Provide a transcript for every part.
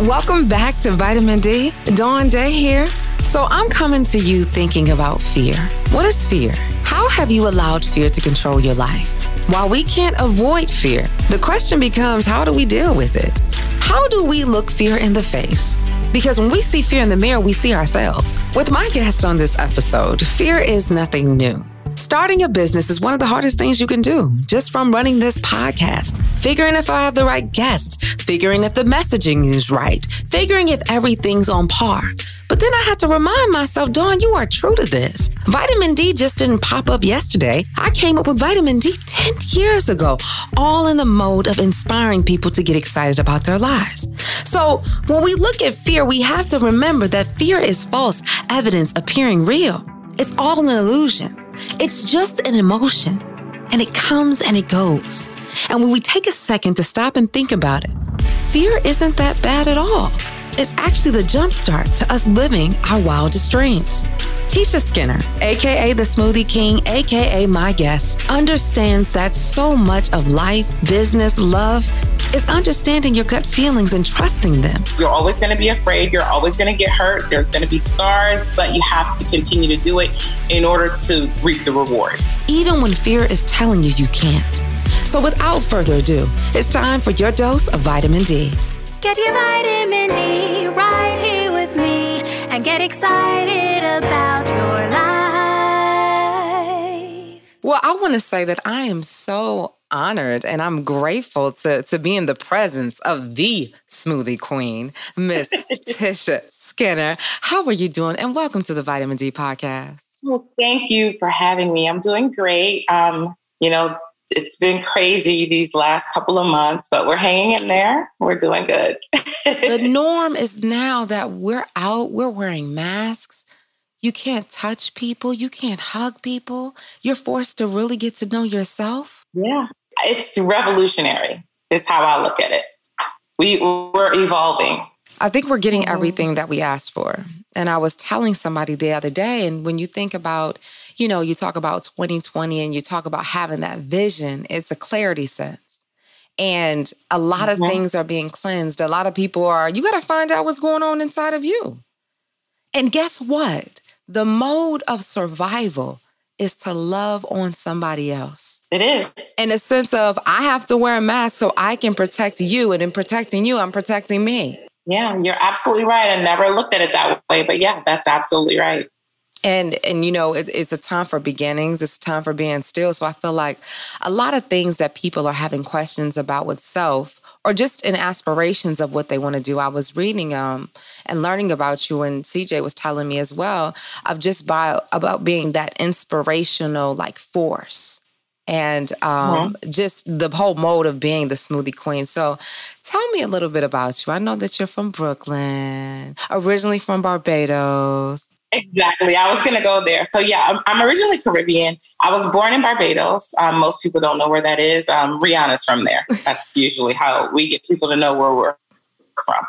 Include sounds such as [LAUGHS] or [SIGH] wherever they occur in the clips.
Welcome back to Vitamin D. Dawn Day here. So, I'm coming to you thinking about fear. What is fear? How have you allowed fear to control your life? While we can't avoid fear, the question becomes how do we deal with it? How do we look fear in the face? Because when we see fear in the mirror, we see ourselves. With my guest on this episode, fear is nothing new. Starting a business is one of the hardest things you can do, just from running this podcast, figuring if I have the right guest, figuring if the messaging is right, figuring if everything's on par. But then I had to remind myself, Dawn, you are true to this. Vitamin D just didn't pop up yesterday. I came up with vitamin D 10 years ago, all in the mode of inspiring people to get excited about their lives. So when we look at fear, we have to remember that fear is false evidence appearing real. It's all an illusion. It's just an emotion, and it comes and it goes. And when we take a second to stop and think about it, fear isn't that bad at all. It's actually the jumpstart to us living our wildest dreams. Tisha Skinner, aka the Smoothie King, aka my guest, understands that so much of life, business, love is understanding your gut feelings and trusting them. You're always going to be afraid. You're always going to get hurt. There's going to be scars, but you have to continue to do it in order to reap the rewards. Even when fear is telling you you can't. So without further ado, it's time for your dose of vitamin D. Get your vitamin D right here with me and get excited about your life. Well, I want to say that I am so honored and I'm grateful to, to be in the presence of the smoothie queen, Miss [LAUGHS] Tisha Skinner. How are you doing? And welcome to the Vitamin D podcast. Well, thank you for having me. I'm doing great. Um, you know, it's been crazy these last couple of months, but we're hanging in there. We're doing good. the [LAUGHS] norm is now that we're out, we're wearing masks. You can't touch people, you can't hug people. You're forced to really get to know yourself. Yeah. It's revolutionary, is how I look at it. We, we're evolving. I think we're getting mm-hmm. everything that we asked for. And I was telling somebody the other day, and when you think about, you know, you talk about 2020 and you talk about having that vision, it's a clarity sense. And a lot mm-hmm. of things are being cleansed. A lot of people are, you got to find out what's going on inside of you. And guess what? The mode of survival is to love on somebody else. It is. In a sense of, I have to wear a mask so I can protect you. And in protecting you, I'm protecting me. Yeah, you're absolutely right. I never looked at it that way, but yeah, that's absolutely right. And and you know, it, it's a time for beginnings. It's a time for being still. So I feel like a lot of things that people are having questions about with self or just in aspirations of what they want to do. I was reading um and learning about you and CJ was telling me as well of just by about being that inspirational like force and um, mm-hmm. just the whole mode of being the smoothie queen. So, tell me a little bit about you. I know that you're from Brooklyn, originally from Barbados. Exactly. I was going to go there. So, yeah, I'm, I'm, originally Caribbean. I was born in Barbados. Um, most people don't know where that is. Um, Rihanna's from there. That's usually how we get people to know where we're from.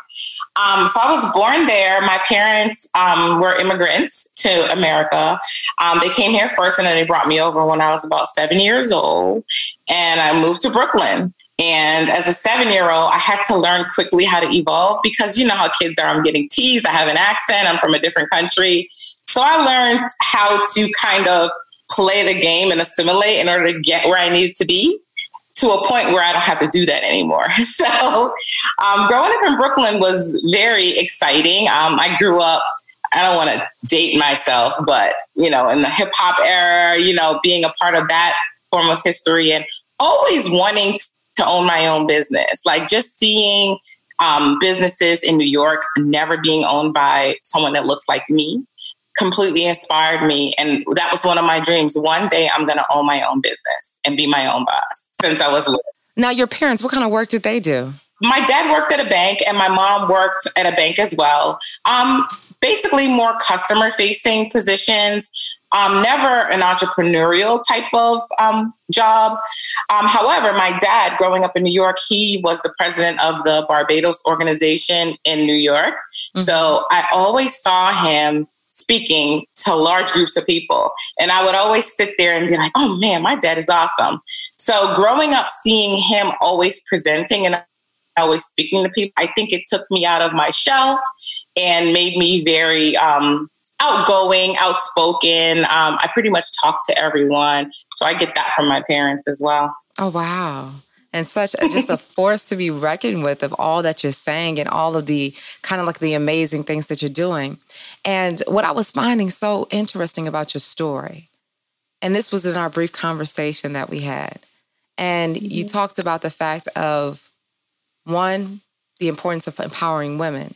Um, so I was born there. My parents um, were immigrants to America. Um, they came here first and then they brought me over when I was about seven years old. And I moved to Brooklyn. And as a seven year old, I had to learn quickly how to evolve because you know how kids are. I'm getting teased. I have an accent. I'm from a different country. So I learned how to kind of play the game and assimilate in order to get where I needed to be to a point where I don't have to do that anymore. [LAUGHS] So, um, growing up in Brooklyn was very exciting. Um, I grew up, I don't want to date myself, but, you know, in the hip hop era, you know, being a part of that form of history and always wanting to own my own business. Like just seeing um, businesses in New York never being owned by someone that looks like me completely inspired me. And that was one of my dreams. One day I'm going to own my own business and be my own boss since I was little. Now, your parents, what kind of work did they do? My dad worked at a bank and my mom worked at a bank as well. Um, basically, more customer facing positions. Um, never an entrepreneurial type of um, job. Um, however, my dad, growing up in New York, he was the president of the Barbados organization in New York. Mm-hmm. So I always saw him speaking to large groups of people. And I would always sit there and be like, oh man, my dad is awesome. So growing up, seeing him always presenting and always speaking to people. I think it took me out of my shell and made me very um, outgoing, outspoken. Um, I pretty much talk to everyone. So I get that from my parents as well. Oh, wow. And such a, just a [LAUGHS] force to be reckoned with of all that you're saying and all of the kind of like the amazing things that you're doing. And what I was finding so interesting about your story, and this was in our brief conversation that we had, and mm-hmm. you talked about the fact of one, the importance of empowering women,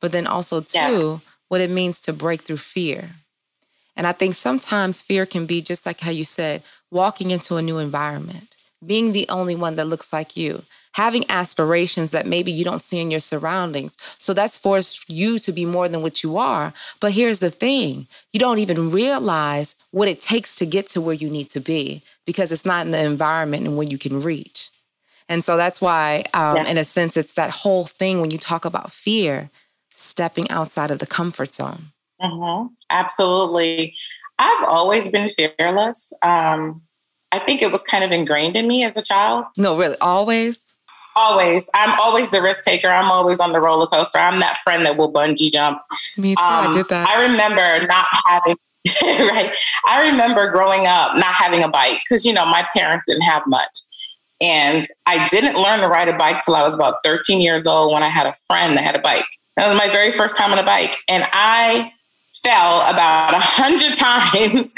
but then also two, yes. What it means to break through fear. And I think sometimes fear can be just like how you said, walking into a new environment, being the only one that looks like you, having aspirations that maybe you don't see in your surroundings. So that's forced you to be more than what you are. But here's the thing you don't even realize what it takes to get to where you need to be because it's not in the environment and when you can reach. And so that's why, um, yeah. in a sense, it's that whole thing when you talk about fear, stepping outside of the comfort zone. Mm-hmm. Absolutely. I've always been fearless. Um, I think it was kind of ingrained in me as a child. No, really, always. Always. I'm always the risk taker. I'm always on the roller coaster. I'm that friend that will bungee jump. Me too. Um, I did that. I remember not having, [LAUGHS] right. I remember growing up not having a bike because, you know, my parents didn't have much. And I didn't learn to ride a bike till I was about 13 years old when I had a friend that had a bike. That was my very first time on a bike. And I fell about [LAUGHS] a hundred times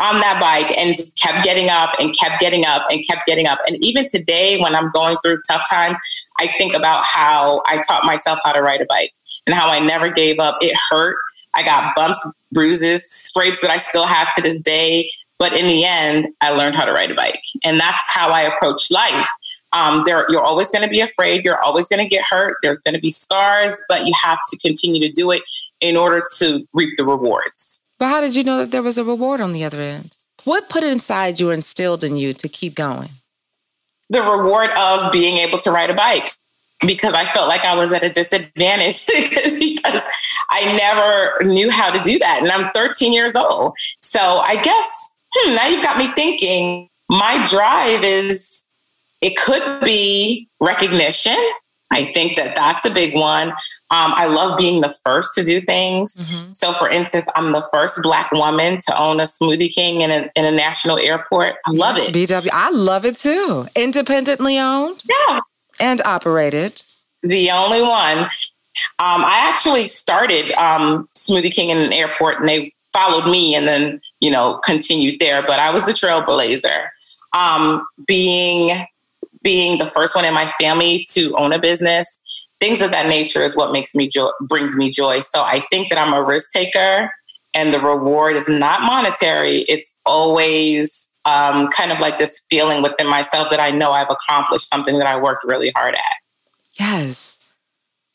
on that bike and just kept getting up and kept getting up and kept getting up. And even today, when I'm going through tough times, I think about how I taught myself how to ride a bike and how I never gave up. It hurt. I got bumps, bruises, scrapes that I still have to this day. But in the end, I learned how to ride a bike. And that's how I approach life. Um, there, you're always going to be afraid. You're always going to get hurt. There's going to be scars, but you have to continue to do it in order to reap the rewards. But how did you know that there was a reward on the other end? What put inside you instilled in you to keep going? The reward of being able to ride a bike because I felt like I was at a disadvantage [LAUGHS] because I never knew how to do that. And I'm 13 years old. So I guess, hmm, now you've got me thinking my drive is, it could be recognition. I think that that's a big one. Um, I love being the first to do things. Mm-hmm. So, for instance, I'm the first Black woman to own a Smoothie King in a, in a national airport. I love yes, it. BW, I love it too. Independently owned, yeah, and operated. The only one. Um, I actually started um, Smoothie King in an airport, and they followed me, and then you know continued there. But I was the trailblazer. Um, being being the first one in my family to own a business things of that nature is what makes me joy, brings me joy. So I think that I'm a risk taker, and the reward is not monetary. It's always um, kind of like this feeling within myself that I know I've accomplished something that I worked really hard at. Yes,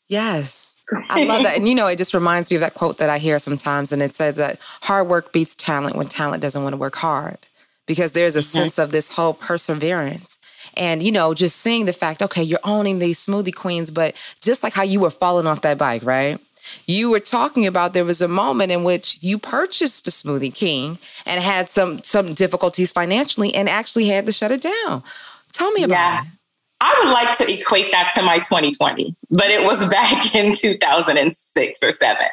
yes. I love that. And you know, it just reminds me of that quote that I hear sometimes. And it said that hard work beats talent when talent doesn't want to work hard. Because there's a mm-hmm. sense of this whole perseverance and, you know, just seeing the fact, okay, you're owning these smoothie queens, but just like how you were falling off that bike, right? You were talking about there was a moment in which you purchased a Smoothie King and had some some difficulties financially and actually had to shut it down. Tell me about yeah. it. I would like to equate that to my 2020, but it was [LAUGHS] back in 2006 or 7.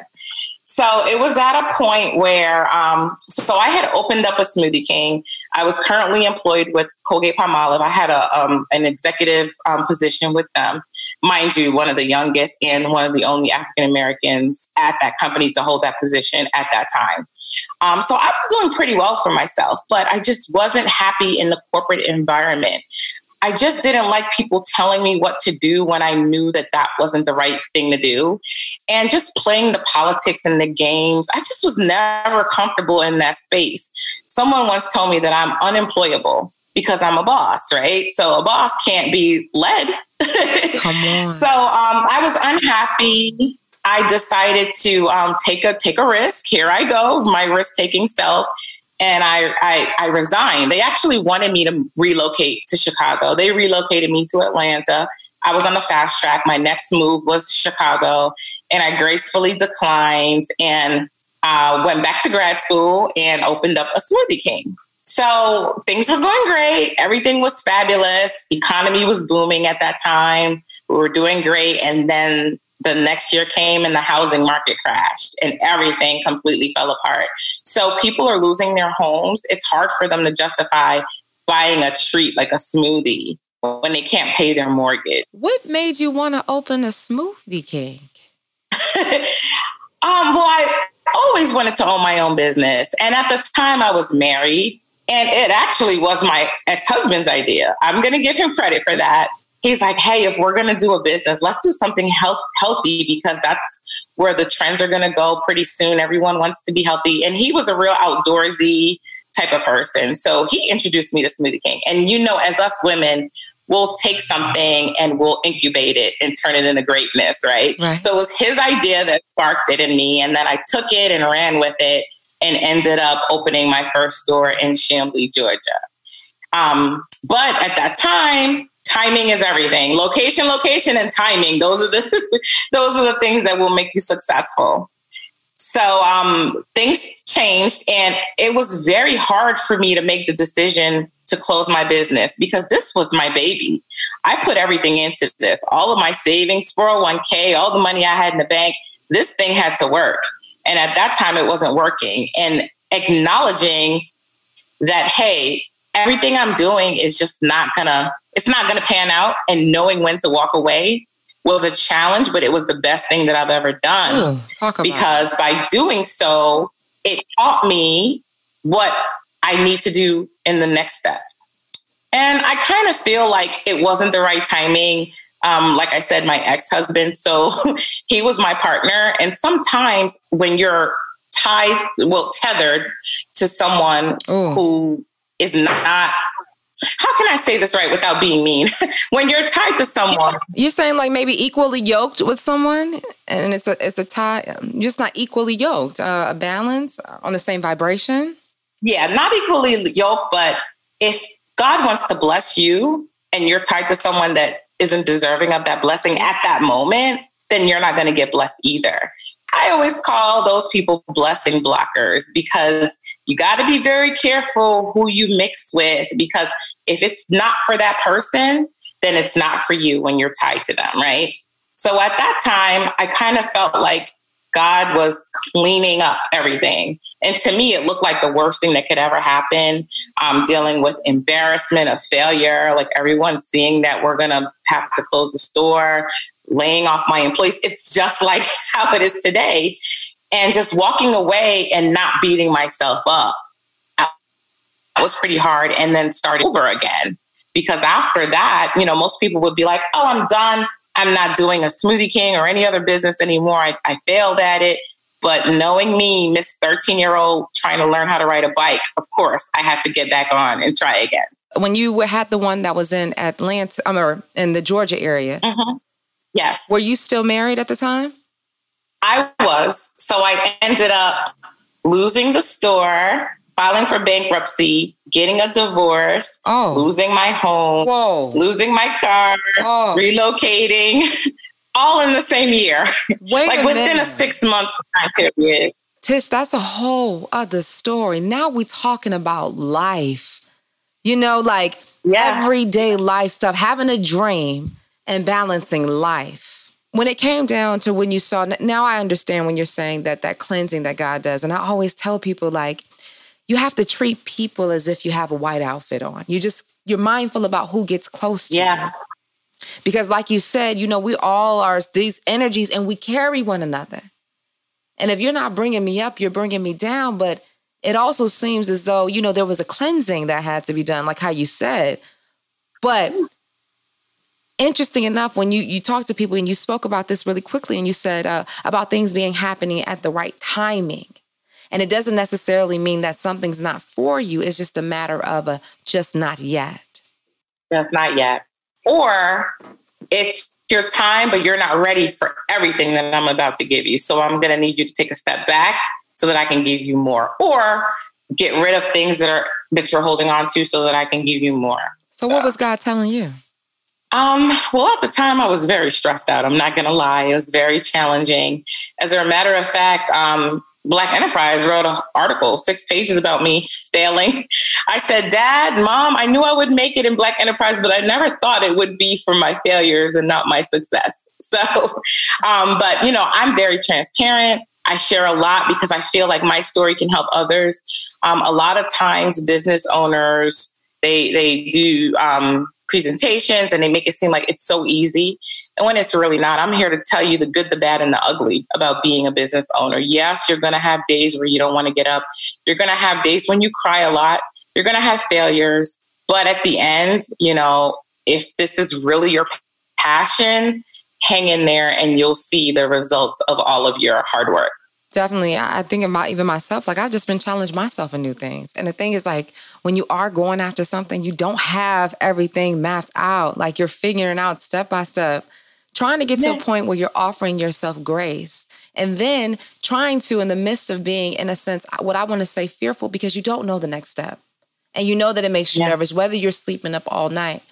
So it was at a point where, um, so I had opened up a Smoothie King. I was currently employed with Colgate Palmolive. I had a um, an executive um, position with them, mind you, one of the youngest and one of the only African Americans at that company to hold that position at that time. Um, so I was doing pretty well for myself, but I just wasn't happy in the corporate environment. I just didn't like people telling me what to do when I knew that that wasn't the right thing to do. And just playing the politics and the games, I just was never comfortable in that space. Someone once told me that I'm unemployable because I'm a boss, right? So a boss can't be led. Come [LAUGHS] on. so um, I was unhappy. I decided to um, take a take a risk. Here I go, my risk taking self, and I, I, I resigned. They actually wanted me to relocate to Chicago. They relocated me to Atlanta. I was on the fast track. My next move was Chicago, and I gracefully declined and uh, went back to grad school and opened up a Smoothie King. So things were going great. Everything was fabulous. Economy was booming at that time. We were doing great. And then the next year came and the housing market crashed and everything completely fell apart. So people are losing their homes. It's hard for them to justify buying a treat like a smoothie when they can't pay their mortgage. What made you want to open a smoothie king? [LAUGHS] um, well, I always wanted to own my own business. And at the time I was married and it actually was my ex-husband's idea. I'm going to give him credit for that he's like, hey, if we're going to do a business, let's do something health- healthy because that's where the trends are going to go pretty soon. Everyone wants to be healthy. And he was a real outdoorsy type of person. So he introduced me to Smoothie King. And you know, as us women, we'll take something and we'll incubate it and turn it into greatness, right? right? So it was his idea that sparked it in me. And then I took it and ran with it and ended up opening my first store in Chamblee, Georgia. Um, but at that time, timing is everything. Location, location, and timing. Those are the [LAUGHS] those are the things that will make you successful. So um, things changed, and it was very hard for me to make the decision to close my business because this was my baby. I put everything into this, all of my savings, 401k, all the money I had in the bank. This thing had to work. And at that time, it wasn't working. And acknowledging that, hey, everything I'm doing is just not gonna, it's not gonna pan out. And knowing when to walk away was a challenge, but it was the best thing that I've ever done. Ooh, because by doing so, it taught me what I need to do in the next step. And I kind of feel like it wasn't the right timing. Um, like I said, my ex husband, so [LAUGHS] he was my partner. And sometimes when you're tied, well, tethered to someone Ooh. who is not how can I say this right without being mean? [LAUGHS] when you're tied to someone, you're saying like maybe equally yoked with someone, and it's a it's a tie, um, just not equally yoked, uh, a balance on the same vibration. Yeah, not equally yoked, but if God wants to bless you, and you're tied to someone that isn't deserving of that blessing at that moment, then you're not going to get blessed either. I always call those people blessing blockers because you got to be very careful who you mix with because if it's not for that person, then it's not for you when you're tied to them, right? So at that time, I kind of felt like God was cleaning up everything. And to me, it looked like the worst thing that could ever happen. Um, dealing with embarrassment of failure, like everyone seeing that we're going to have to close the store, laying off my employees. It's just [LAUGHS] like how it is today. And just walking away and not beating myself up. That was pretty hard. And then start over again. Because after that, you know, most people would be like, oh, I'm done. I'm not doing a Smoothie King or any other business anymore. I, I failed at it. But knowing me, Miss 13 year old trying to learn how to ride a bike, of course, I had to get back on and try again. When you had the one that was in Atlanta, um, or in the Georgia area, mm-hmm. Yes. Were you still married at the time? I was. So I ended up losing the store, filing for bankruptcy, getting a divorce, oh. losing my home, Whoa. losing my car, oh. relocating, [LAUGHS] all in the same year. Wait like a within minute. a six month time period. Tish, that's a whole other story. Now we're talking about life. You know, like yeah. everyday life stuff, having a dream and balancing life. When it came down to when you saw, now I understand when you're saying that that cleansing that God does. And I always tell people, like, you have to treat people as if you have a white outfit on. You just, you're mindful about who gets close to yeah. you. Because, like you said, you know, we all are these energies and we carry one another. And if you're not bringing me up, you're bringing me down. But it also seems as though, you know, there was a cleansing that had to be done, like how you said. But interesting enough when you you talk to people and you spoke about this really quickly and you said uh, about things being happening at the right timing. And it doesn't necessarily mean that something's not for you. It's just a matter of a just not yet. Just not yet. Or it's your time but you're not ready for everything that i'm about to give you. So i'm going to need you to take a step back so that i can give you more. Or get rid of things that are that you're holding on to so that i can give you more. So, so. what was god telling you um, well, at the time, I was very stressed out. I'm not going to lie. It was very challenging. As a matter of fact, um, Black Enterprise wrote an article, six pages about me failing. I said, Dad, Mom, I knew I would make it in Black Enterprise, but I never thought it would be for my failures and not my success. [LAUGHS] So, um, but you know, I'm very transparent. I share a lot because I feel like my story can help others. Um, a lot of times, business owners they they do um, presentations and they make it seem like it's so easy. And when it's really not, I'm here to tell you the good, the bad, and the ugly about being a business owner. Yes, you're going to have days where you don't want to get up. You're going to have days when you cry a lot. You're going to have failures. But at the end, you know, if this is really your passion, hang in there and you'll see the results of all of your hard work. Definitely. I think about even myself. Like I've just been challenged myself in new things. And the thing is like when you are going after something, you don't have everything mapped out. Like you're figuring out step by step, trying to get to a point where you're offering yourself grace. And then trying to, in the midst of being, in a sense, what I want to say, fearful because you don't know the next step. And you know that it makes you yeah. nervous, whether you're sleeping up all night,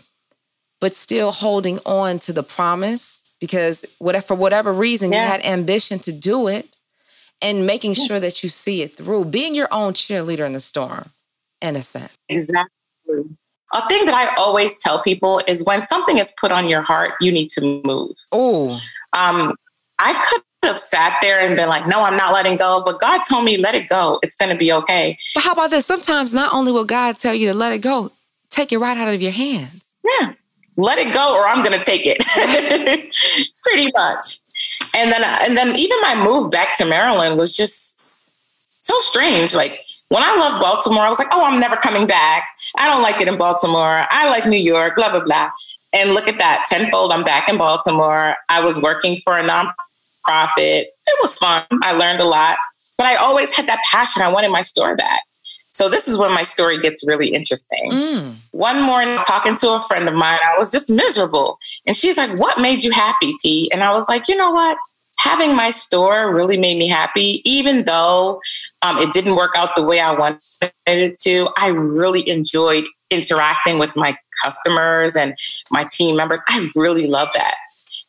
but still holding on to the promise because whatever, for whatever reason yeah. you had ambition to do it and making yeah. sure that you see it through, being your own cheerleader in the storm, in a sense. Exactly. A thing that I always tell people is when something is put on your heart, you need to move. Oh. Um, I could have sat there and been like, no, I'm not letting go. But God told me, let it go. It's going to be okay. But how about this? Sometimes not only will God tell you to let it go, take it right out of your hands. Yeah. Let it go or I'm going to take it. [LAUGHS] Pretty much and then uh, and then even my move back to Maryland was just so strange. Like when I left Baltimore, I was like, oh, I'm never coming back. I don't like it in Baltimore. I like New York, blah, blah, blah. And look at that tenfold. I'm back in Baltimore. I was working for a nonprofit. It was fun. I learned a lot, but I always had that passion. I wanted my store back. So this is when my story gets really interesting. Mm. One morning, I was talking to a friend of mine. I was just miserable. And she's like, What made you happy, T? And I was like, You know what? Having my store really made me happy, even though um, it didn't work out the way I wanted it to. I really enjoyed interacting with my customers and my team members. I really love that.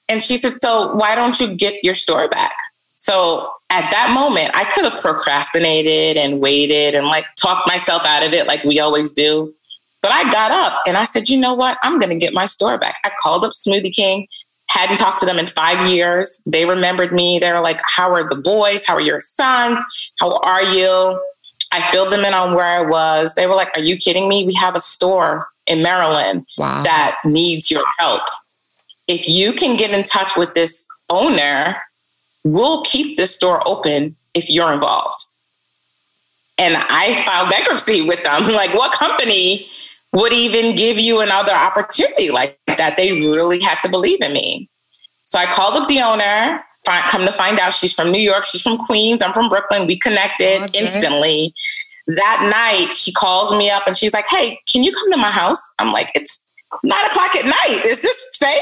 And she said, So why don't you get your store back? So at that moment, I could have procrastinated and waited and like talked myself out of it like we always do. But I got up and I said, you know what? I'm going to get my store back. I called up Smoothie King, hadn't talked to them in five years. They remembered me. They were like, how are the boys? How are your sons? How are you? I filled them in on where I was. They were like, are you kidding me? We have a store in Maryland wow. that needs your help. If you can get in touch with this owner we'll keep this store open if you're involved. And I filed bankruptcy with them. [LAUGHS] Like, what company would even give you another opportunity like that? They really had to believe in me. So I called up the owner. Come to find out, she's from New York. She's from Queens. I'm from Brooklyn. We connected okay. instantly. That night, she calls me up and she's like, Hey, can you come to my house? I'm like, It's nine o'clock at night. Is this safe?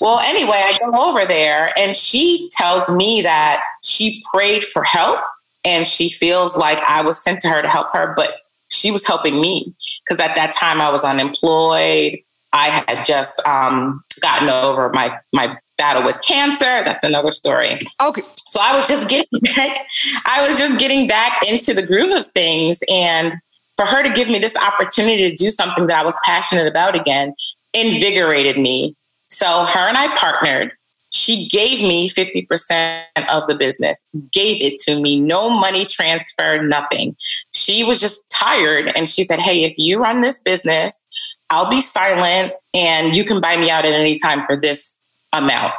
Well, anyway, I go over there and she tells me that she prayed for help and she feels like I was sent to her to help her, but she was helping me because at that time I was unemployed. I had just um, gotten over my my battle with cancer. That's another story. Okay. So I was just getting [LAUGHS] back. I was just getting back into the groove of things, and for her to give me this opportunity to do something that I was passionate about again invigorated me so her and I partnered. She gave me 50% of the business, gave it to me, no money transfer, nothing. She was just tired and she said, Hey, if you run this business, I'll be silent and you can buy me out at any time for this amount.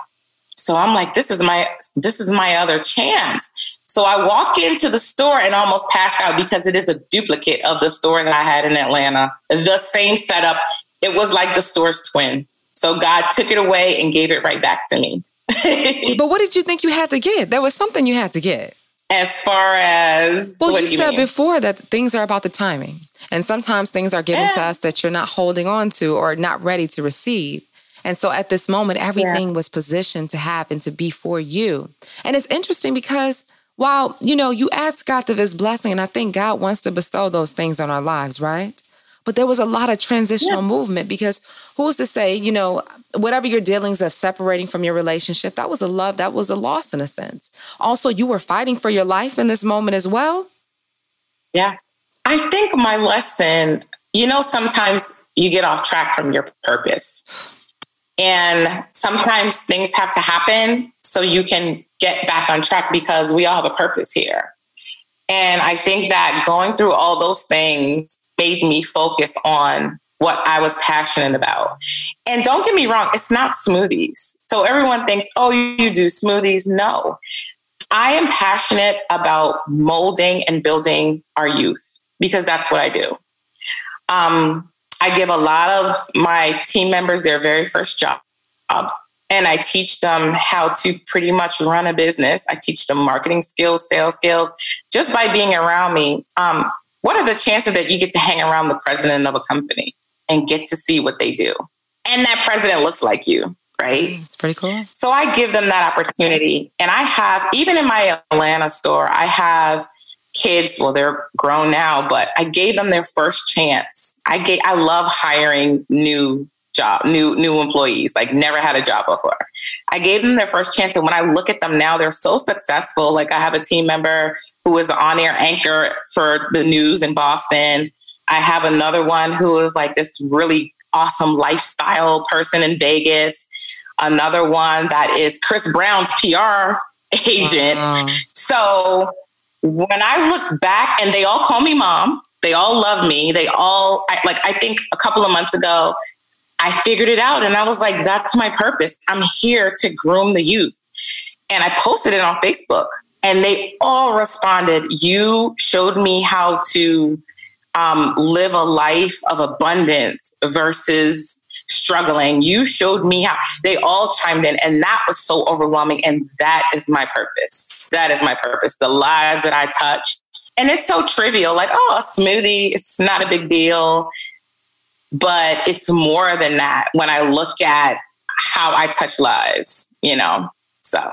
So I'm like, this is my this is my other chance. So I walk into the store and almost passed out because it is a duplicate of the store that I had in Atlanta. The same setup. It was like the store's twin. So God took it away and gave it right back to me. [LAUGHS] but what did you think you had to get? There was something you had to get. As far as well, you, you, said mean? before that things are about the timing, and sometimes things are given yeah. to us that you're not holding on to or not ready to receive. And so at this moment, everything yeah. was positioned to happen to be for you. And it's interesting because while you know you ask God for His blessing, and I think God wants to bestow those things on our lives, right? But there was a lot of transitional yeah. movement because who's to say, you know, whatever your dealings of separating from your relationship, that was a love, that was a loss in a sense. Also, you were fighting for your life in this moment as well. Yeah. I think my lesson, you know, sometimes you get off track from your purpose. And sometimes things have to happen so you can get back on track because we all have a purpose here. And I think that going through all those things made me focus on what I was passionate about. And don't get me wrong, it's not smoothies. So everyone thinks, oh, you do smoothies. No, I am passionate about molding and building our youth because that's what I do. Um, I give a lot of my team members their very first job and I teach them how to pretty much run a business. I teach them marketing skills, sales skills, just by being around me. Um, what are the chances that you get to hang around the president of a company and get to see what they do? And that president looks like you, right? It's pretty cool. So I give them that opportunity. And I have, even in my Atlanta store, I have kids well they're grown now but i gave them their first chance i gave i love hiring new job, new new employees, like never had a job before. I gave them their first chance, and when I look at them now, they're so successful. Like I have a team member who was on air anchor for the news in Boston. I have another one who is like this really awesome lifestyle person in Vegas. Another one that is Chris Brown's PR agent. Wow. So when I look back, and they all call me mom. They all love me. They all I, like. I think a couple of months ago, I figured it out and I was like, that's my purpose. I'm here to groom the youth. And I posted it on Facebook and they all responded. You showed me how to um, live a life of abundance versus struggling. You showed me how they all chimed in, and that was so overwhelming. And that is my purpose. That is my purpose. The lives that I touch. And it's so trivial, like, oh, a smoothie, it's not a big deal. But it's more than that when I look at how I touch lives, you know? So.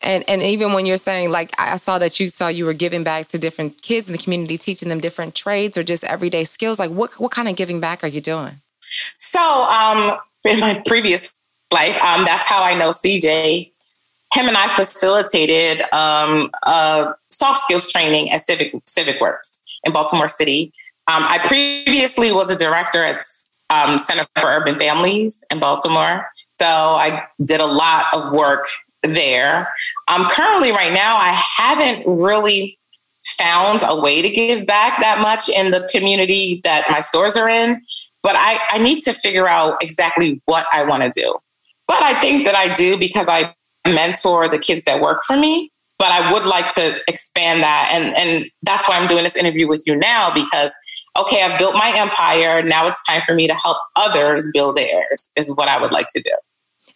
And, and even when you're saying like I saw that you saw you were giving back to different kids in the community, teaching them different trades or just everyday skills. Like what what kind of giving back are you doing? So um, in my previous life, um, that's how I know CJ. Him and I facilitated um, soft skills training at Civic Civic Works in Baltimore City. Um, I previously was a director at um, Center for Urban Families in Baltimore. So I did a lot of work there. Um, currently, right now, I haven't really found a way to give back that much in the community that my stores are in, but I, I need to figure out exactly what I want to do. But I think that I do because I mentor the kids that work for me but I would like to expand that. And, and that's why I'm doing this interview with you now because, okay, I've built my empire. Now it's time for me to help others build theirs, is what I would like to do.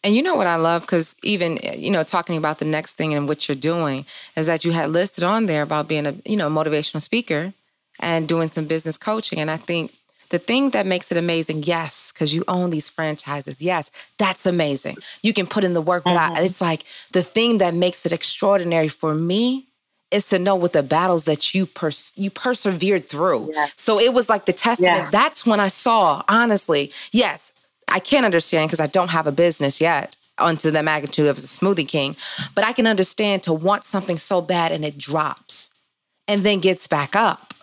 And you know what I love? Because even, you know, talking about the next thing and what you're doing is that you had listed on there about being a, you know, motivational speaker and doing some business coaching. And I think the thing that makes it amazing, yes, because you own these franchises. Yes, that's amazing. You can put in the work, but mm-hmm. I, it's like the thing that makes it extraordinary for me is to know what the battles that you pers- you persevered through. Yeah. So it was like the testament. Yeah. That's when I saw, honestly, yes, I can't understand because I don't have a business yet onto the magnitude of a smoothie king, but I can understand to want something so bad and it drops and then gets back up.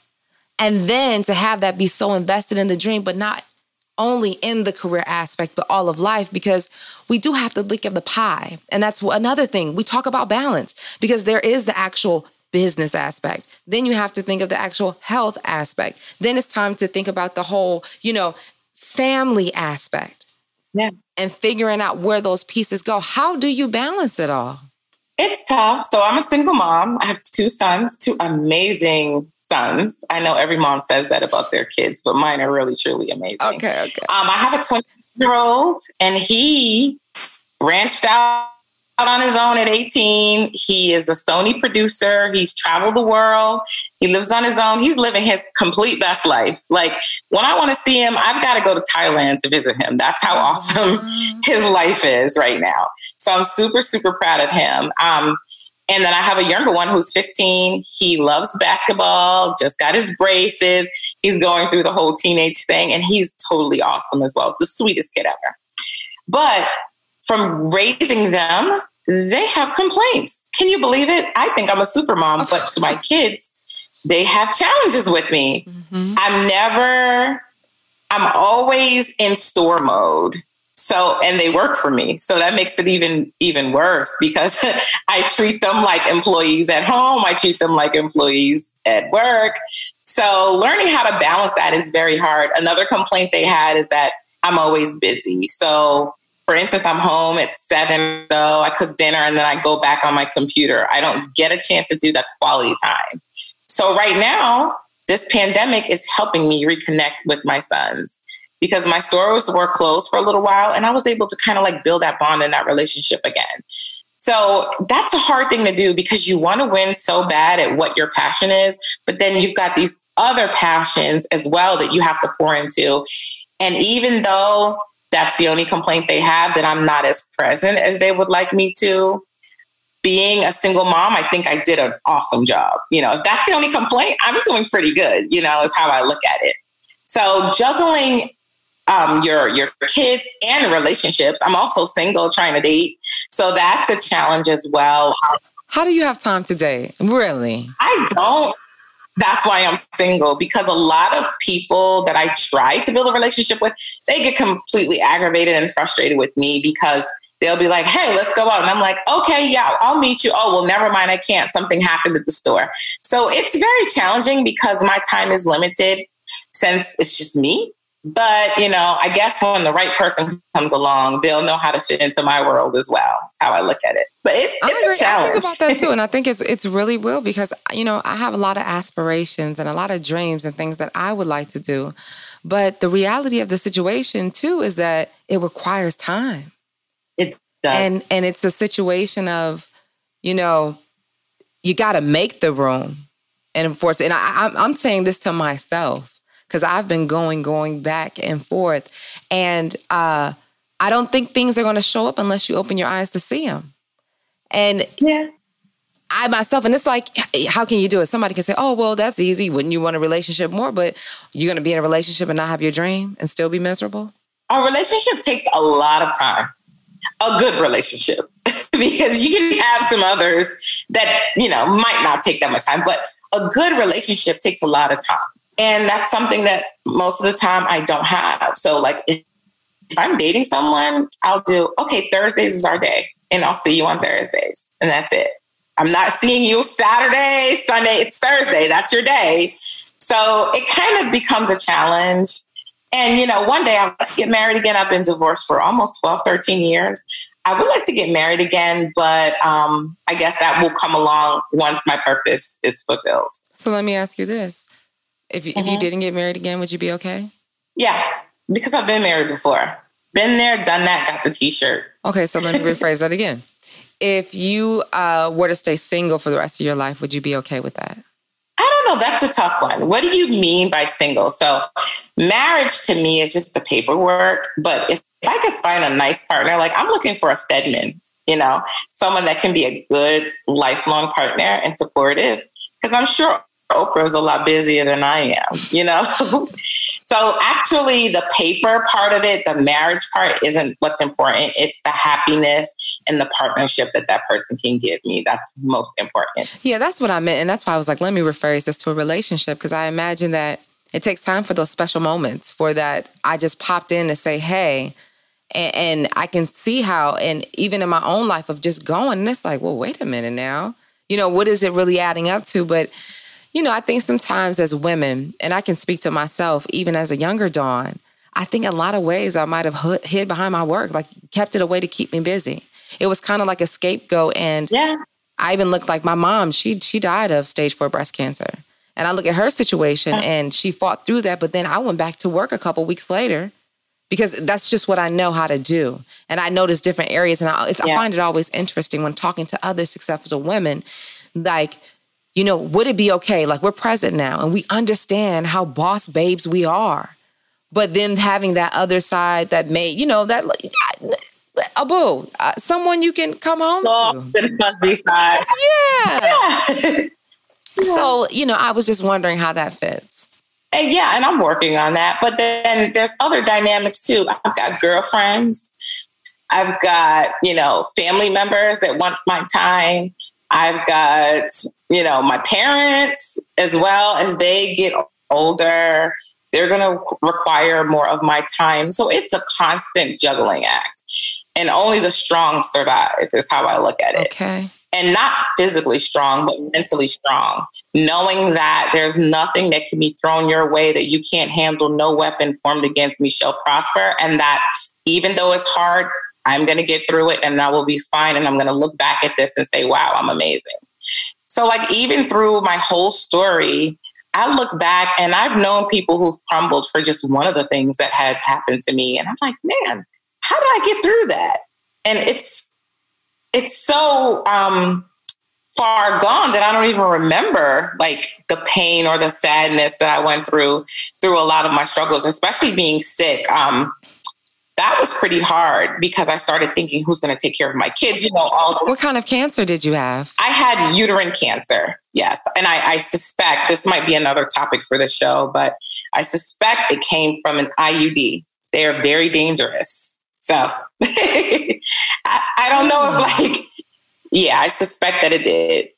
And then to have that be so invested in the dream, but not only in the career aspect, but all of life, because we do have to lick of the pie. And that's another thing. We talk about balance because there is the actual business aspect. Then you have to think of the actual health aspect. Then it's time to think about the whole, you know, family aspect. Yes. And figuring out where those pieces go. How do you balance it all? It's tough. So I'm a single mom. I have two sons, two amazing sons. I know every mom says that about their kids, but mine are really truly amazing. Okay, okay. Um, I have a 20 year old, and he branched out on his own at 18. He is a Sony producer. He's traveled the world. He lives on his own. He's living his complete best life. Like when I want to see him, I've got to go to Thailand to visit him. That's how awesome [LAUGHS] his life is right now. So I'm super, super proud of him. Um, And then I have a younger one who's 15. He loves basketball, just got his braces. He's going through the whole teenage thing, and he's totally awesome as well. The sweetest kid ever. But from raising them, they have complaints. Can you believe it? I think I'm a super mom, but to my kids, they have challenges with me. Mm-hmm. I'm never, I'm always in store mode. So, and they work for me. So that makes it even, even worse because [LAUGHS] I treat them like employees at home. I treat them like employees at work. So learning how to balance that is very hard. Another complaint they had is that I'm always busy. So for instance, I'm home at seven, so I cook dinner and then I go back on my computer. I don't get a chance to do that quality time. So right now, this pandemic is helping me reconnect with my sons because my stores were closed for a little while and I was able to kind of like build that bond and that relationship again. So that's a hard thing to do because you want to win so bad at what your passion is, but then you've got these other passions as well that you have to pour into. And even though that's the only complaint they have that I'm not as present as they would like me to, being a single mom, I think I did an awesome job. You know, if that's the only complaint, I'm doing pretty good, you know, is how I look at it. So juggling um, your your kids and relationships. I'm also single, trying to date, so that's a challenge as well. How do you have time today? Really? I don't. That's why I'm single because a lot of people that I try to build a relationship with, they get completely aggravated and frustrated with me because they'll be like, hey, let's go out. And I'm like, okay, yeah, I'll meet you. Oh, well, never mind. I can't. Something happened at the store. So it's very challenging because my time is limited since it's just me. But, you know, I guess when the right person comes along, they'll know how to fit into my world as well. That's how I look at it. But it's, it's a challenge. I think about that too. And I [LAUGHS] think it's, it's really real because, you know, I have a lot of aspirations and a lot of dreams and things that I would like to do. But the reality of the situation too is that it requires time. It does. And and it's a situation of, you know, you got to make the room. And of and I, I'm, I'm saying this to myself because I've been going, going back and forth, and uh, I don't think things are going to show up unless you open your eyes to see them. And yeah. I myself, and it's like, how can you do it? Somebody can say, oh, well, that's easy. Wouldn't you want a relationship more? But you're going to be in a relationship and not have your dream and still be miserable? A relationship takes a lot of time a good relationship [LAUGHS] because you can have some others that, you know, might not take that much time, but a good relationship takes a lot of time. And that's something that most of the time I don't have. So, like, if I'm dating someone, I'll do, okay, Thursdays is our day, and I'll see you on Thursdays, and that's it. I'm not seeing you Saturday, Sunday, it's Thursday, that's your day. So, it kind of becomes a challenge and, you know, one day I want to get married again. I've been divorced for almost 12, 13 years. I would like to get married again, but um, I guess that will come along once my purpose is fulfilled. So let me ask you this. If you, mm-hmm. if you mm-hmm. didn't get married again, would you be okay? Yeah, because I've been married before. Been there, done that, got the t shirt. Okay, so let me rephrase that again. If you uh, were to stay single for the rest of your life, would you be okay with that? I don't know. That's a tough one. What do you mean by single? So, marriage to me is just the paperwork. But if, if I could find a nice partner, like I'm looking for a Stedman, you know, someone that can be a good lifelong partner and supportive. Because I'm sure Oprah's a lot busier than I am, you know? [LAUGHS] so actually the paper part of it, the marriage part isn't what's important. It's the happiness and the partnership that that person can give me. That's most important. Yeah, that's what I meant. And that's why I was like, let me rephrase this to a relationship because I imagine that it takes time for those special moments for that I just popped in to say, hey, and, and I can see how, and even in my own life of just going, and it's like, well, wait a minute now. You know, what is it really adding up to? But you know, I think sometimes as women, and I can speak to myself, even as a younger Dawn, I think a lot of ways I might have hid behind my work, like kept it away to keep me busy. It was kind of like a scapegoat. And yeah. I even looked like my mom, she she died of stage four breast cancer. And I look at her situation uh-huh. and she fought through that, but then I went back to work a couple weeks later because that's just what I know how to do. And I notice different areas. And I, yeah. I find it always interesting when talking to other successful women, like you know, would it be okay? Like we're present now and we understand how boss babes we are. But then having that other side that may, you know, that Abu, uh, someone you can come home Soft to. and fuzzy side. Yeah. yeah. [LAUGHS] So, you know, I was just wondering how that fits. And yeah, and I'm working on that. But then there's other dynamics too. I've got girlfriends. I've got, you know, family members that want my time. I've got, you know, my parents as well as they get older. They're going to require more of my time. So it's a constant juggling act. And only the strong survive, is how I look at it. Okay and not physically strong, but mentally strong, knowing that there's nothing that can be thrown your way that you can't handle, no weapon formed against me shall prosper, and that even though it's hard, I'm going to get through it and I will be fine. And I'm going to look back at this and say, wow, I'm amazing. So, like, even through my whole story, I look back and I've known people who've crumbled for just one of the things that had happened to me. And I'm like, man, how did I get through that? And it's it's so um, far gone that I don't even remember like the pain or the sadness that I went through through a lot of my struggles, especially being sick. Um, that was pretty hard because I started thinking, who's going to take care of my kids? You know, all. What kind of cancer did you have? I had uterine cancer. Yes, and I, I suspect this might be another topic for the show, but I suspect it came from an IUD. They are very dangerous. So [LAUGHS] I, I, don't know if like, yeah, I suspect that it did.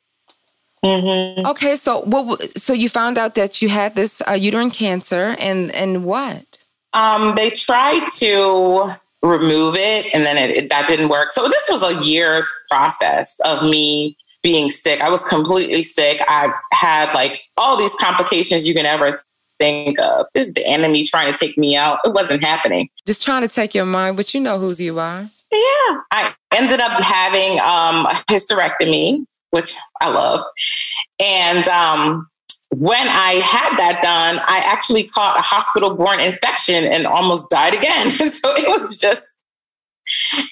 Mm-hmm. Okay, so what? So you found out that you had this uh, uterine cancer, and and what? Um, they tried to remove it, and then it, it, that didn't work. So this was a year's process of me being sick. I was completely sick. I had like all these complications you can ever think of. This is the enemy trying to take me out. It wasn't happening. Just trying to take your mind, but you know whose you are. Yeah. I ended up having um, a hysterectomy, which I love. And um, when I had that done, I actually caught a hospital borne infection and almost died again. [LAUGHS] so it was just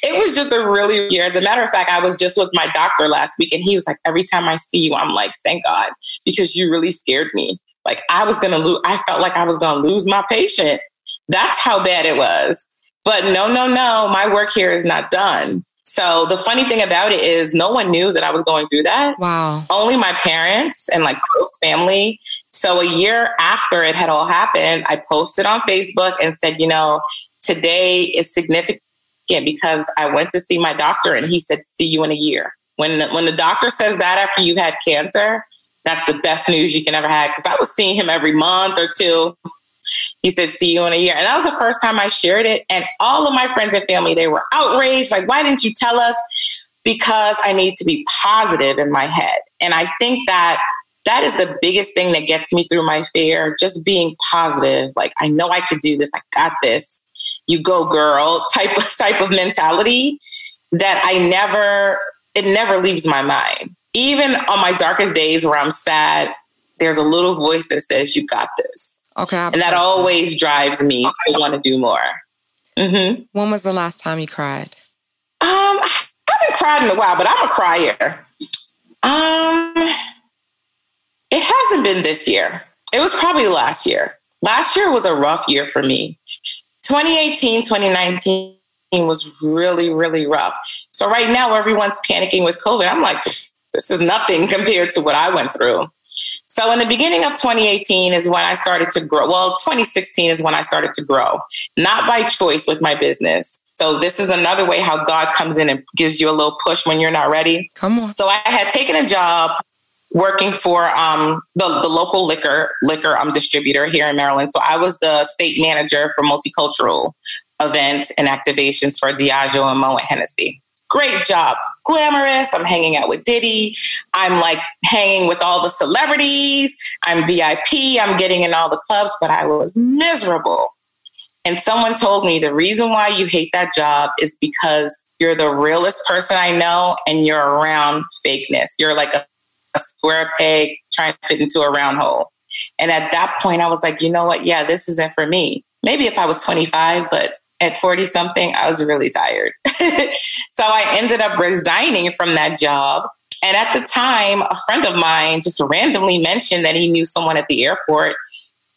it was just a really year. As a matter of fact, I was just with my doctor last week and he was like, every time I see you, I'm like, thank God, because you really scared me. Like I was going to lose, I felt like I was going to lose my patient. That's how bad it was. But no, no, no, my work here is not done. So the funny thing about it is no one knew that I was going through that. Wow. Only my parents and like close family. So a year after it had all happened, I posted on Facebook and said, you know, today is significant because I went to see my doctor and he said, see you in a year. When the, when the doctor says that after you've had cancer, that's the best news you can ever have. Because I was seeing him every month or two. He said, see you in a year. And that was the first time I shared it. And all of my friends and family, they were outraged. Like, why didn't you tell us? Because I need to be positive in my head. And I think that that is the biggest thing that gets me through my fear, just being positive. Like, I know I could do this. I got this. You go, girl, [LAUGHS] type of type of mentality that I never, it never leaves my mind even on my darkest days where I'm sad, there's a little voice that says, You got this. Okay. And that always drives me to want to do more. Mm-hmm. When was the last time you cried? Um, I haven't cried in a while, but I'm a crier. Um, it hasn't been this year. It was probably last year. Last year was a rough year for me. 2018, 2019 was really, really rough. So right now, everyone's panicking with COVID. I'm like, this is nothing compared to what I went through. So in the beginning of 2018 is when I started to grow. Well, 2016 is when I started to grow, not by choice with my business. So this is another way how God comes in and gives you a little push when you're not ready. Come on. So I had taken a job working for um, the, the local liquor liquor um, distributor here in Maryland. So I was the state manager for multicultural events and activations for Diageo and Moet Hennessy. Great job glamorous. I'm hanging out with Diddy. I'm like hanging with all the celebrities. I'm VIP. I'm getting in all the clubs, but I was miserable. And someone told me the reason why you hate that job is because you're the realest person I know and you're around fakeness. You're like a, a square peg trying to fit into a round hole. And at that point, I was like, you know what? Yeah, this isn't for me. Maybe if I was 25, but at 40 something, I was really tired. [LAUGHS] so I ended up resigning from that job. And at the time, a friend of mine just randomly mentioned that he knew someone at the airport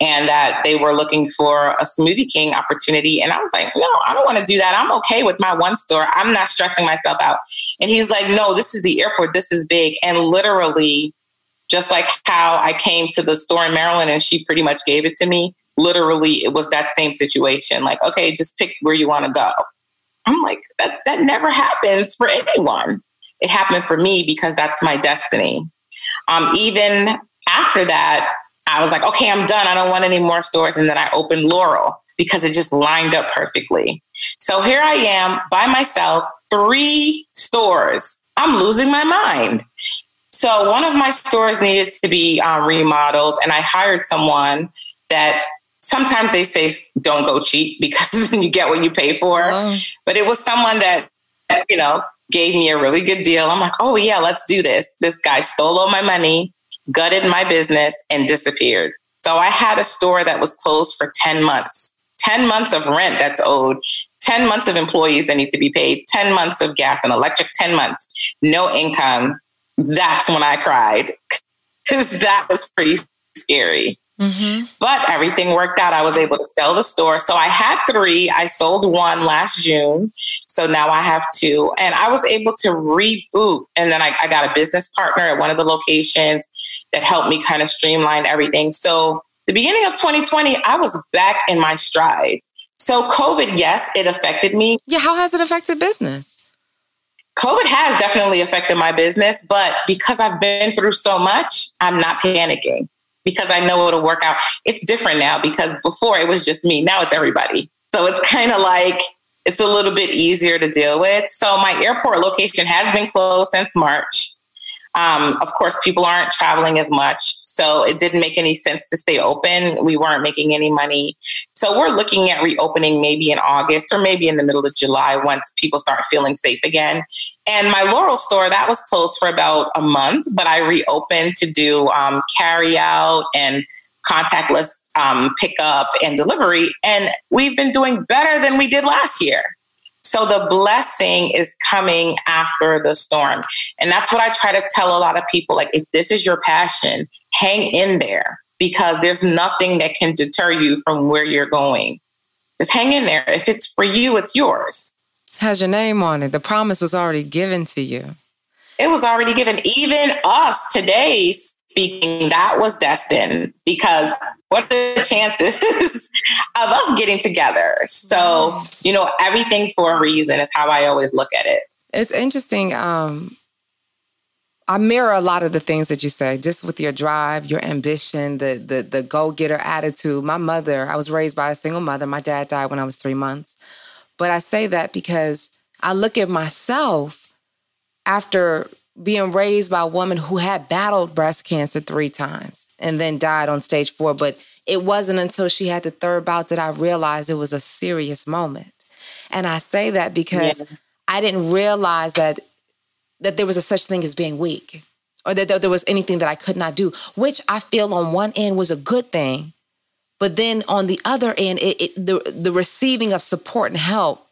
and that they were looking for a Smoothie King opportunity. And I was like, no, I don't want to do that. I'm okay with my one store. I'm not stressing myself out. And he's like, no, this is the airport. This is big. And literally, just like how I came to the store in Maryland and she pretty much gave it to me, literally, it was that same situation. Like, okay, just pick where you want to go. I'm like, that, that never happens for anyone. It happened for me because that's my destiny. Um, even after that, I was like, okay, I'm done. I don't want any more stores. And then I opened Laurel because it just lined up perfectly. So here I am by myself, three stores. I'm losing my mind. So one of my stores needed to be uh, remodeled, and I hired someone that sometimes they say don't go cheap [LAUGHS] because [LAUGHS] you get what you pay for. Oh. But it was someone that, you know, gave me a really good deal. I'm like, oh, yeah, let's do this. This guy stole all my money, gutted my business, and disappeared. So I had a store that was closed for 10 months, 10 months of rent that's owed, 10 months of employees that need to be paid, 10 months of gas and electric, 10 months, no income. That's when I cried [LAUGHS] because that was pretty scary. Mm-hmm. But everything worked out. I was able to sell the store. So I had three. I sold one last June. So now I have two. And I was able to reboot. And then I, I got a business partner at one of the locations that helped me kind of streamline everything. So the beginning of 2020, I was back in my stride. So COVID, yes, it affected me. Yeah. How has it affected business? COVID has definitely affected my business, but because I've been through so much, I'm not panicking because I know it'll work out. It's different now because before it was just me. Now it's everybody. So it's kind of like it's a little bit easier to deal with. So my airport location has been closed since March. Um, of course, people aren't traveling as much. So it didn't make any sense to stay open. We weren't making any money. So we're looking at reopening maybe in August or maybe in the middle of July once people start feeling safe again. And my Laurel store, that was closed for about a month, but I reopened to do um, carry out and contactless um, pickup and delivery. And we've been doing better than we did last year. So the blessing is coming after the storm. And that's what I try to tell a lot of people like, if this is your passion, hang in there because there's nothing that can deter you from where you're going. Just hang in there. If it's for you, it's yours. Has your name on it. The promise was already given to you. It was already given. Even us today speaking, that was destined because what are the chances [LAUGHS] of us getting together? So, you know, everything for a reason is how I always look at it. It's interesting. Um, I mirror a lot of the things that you say, just with your drive, your ambition, the the the go getter attitude. My mother, I was raised by a single mother. My dad died when I was three months, but I say that because I look at myself after being raised by a woman who had battled breast cancer three times and then died on stage four. But it wasn't until she had the third bout that I realized it was a serious moment. And I say that because yeah. I didn't realize that that there was a such thing as being weak or that there was anything that I could not do, which I feel on one end was a good thing. But then on the other end, it, it, the, the receiving of support and help,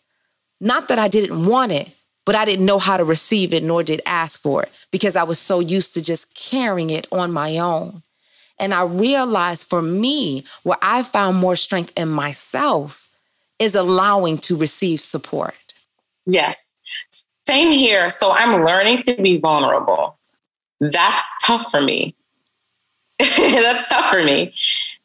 not that I didn't want it, but I didn't know how to receive it nor did ask for it because I was so used to just carrying it on my own. And I realized for me, where I found more strength in myself is allowing to receive support. Yes. Same here. So I'm learning to be vulnerable. That's tough for me. [LAUGHS] That's tough for me.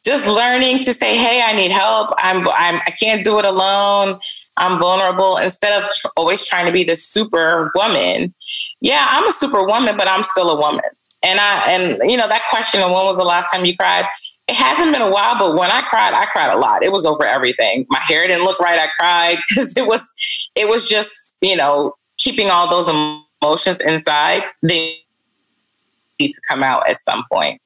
Just learning to say, "Hey, I need help. I'm, I'm I can't do it alone. I'm vulnerable." Instead of tr- always trying to be the super woman. Yeah, I'm a super woman, but I'm still a woman. And I and you know that question of when was the last time you cried? It hasn't been a while, but when I cried, I cried a lot. It was over everything. My hair didn't look right. I cried [LAUGHS] because it was it was just you know keeping all those emotions inside. They need to come out at some point.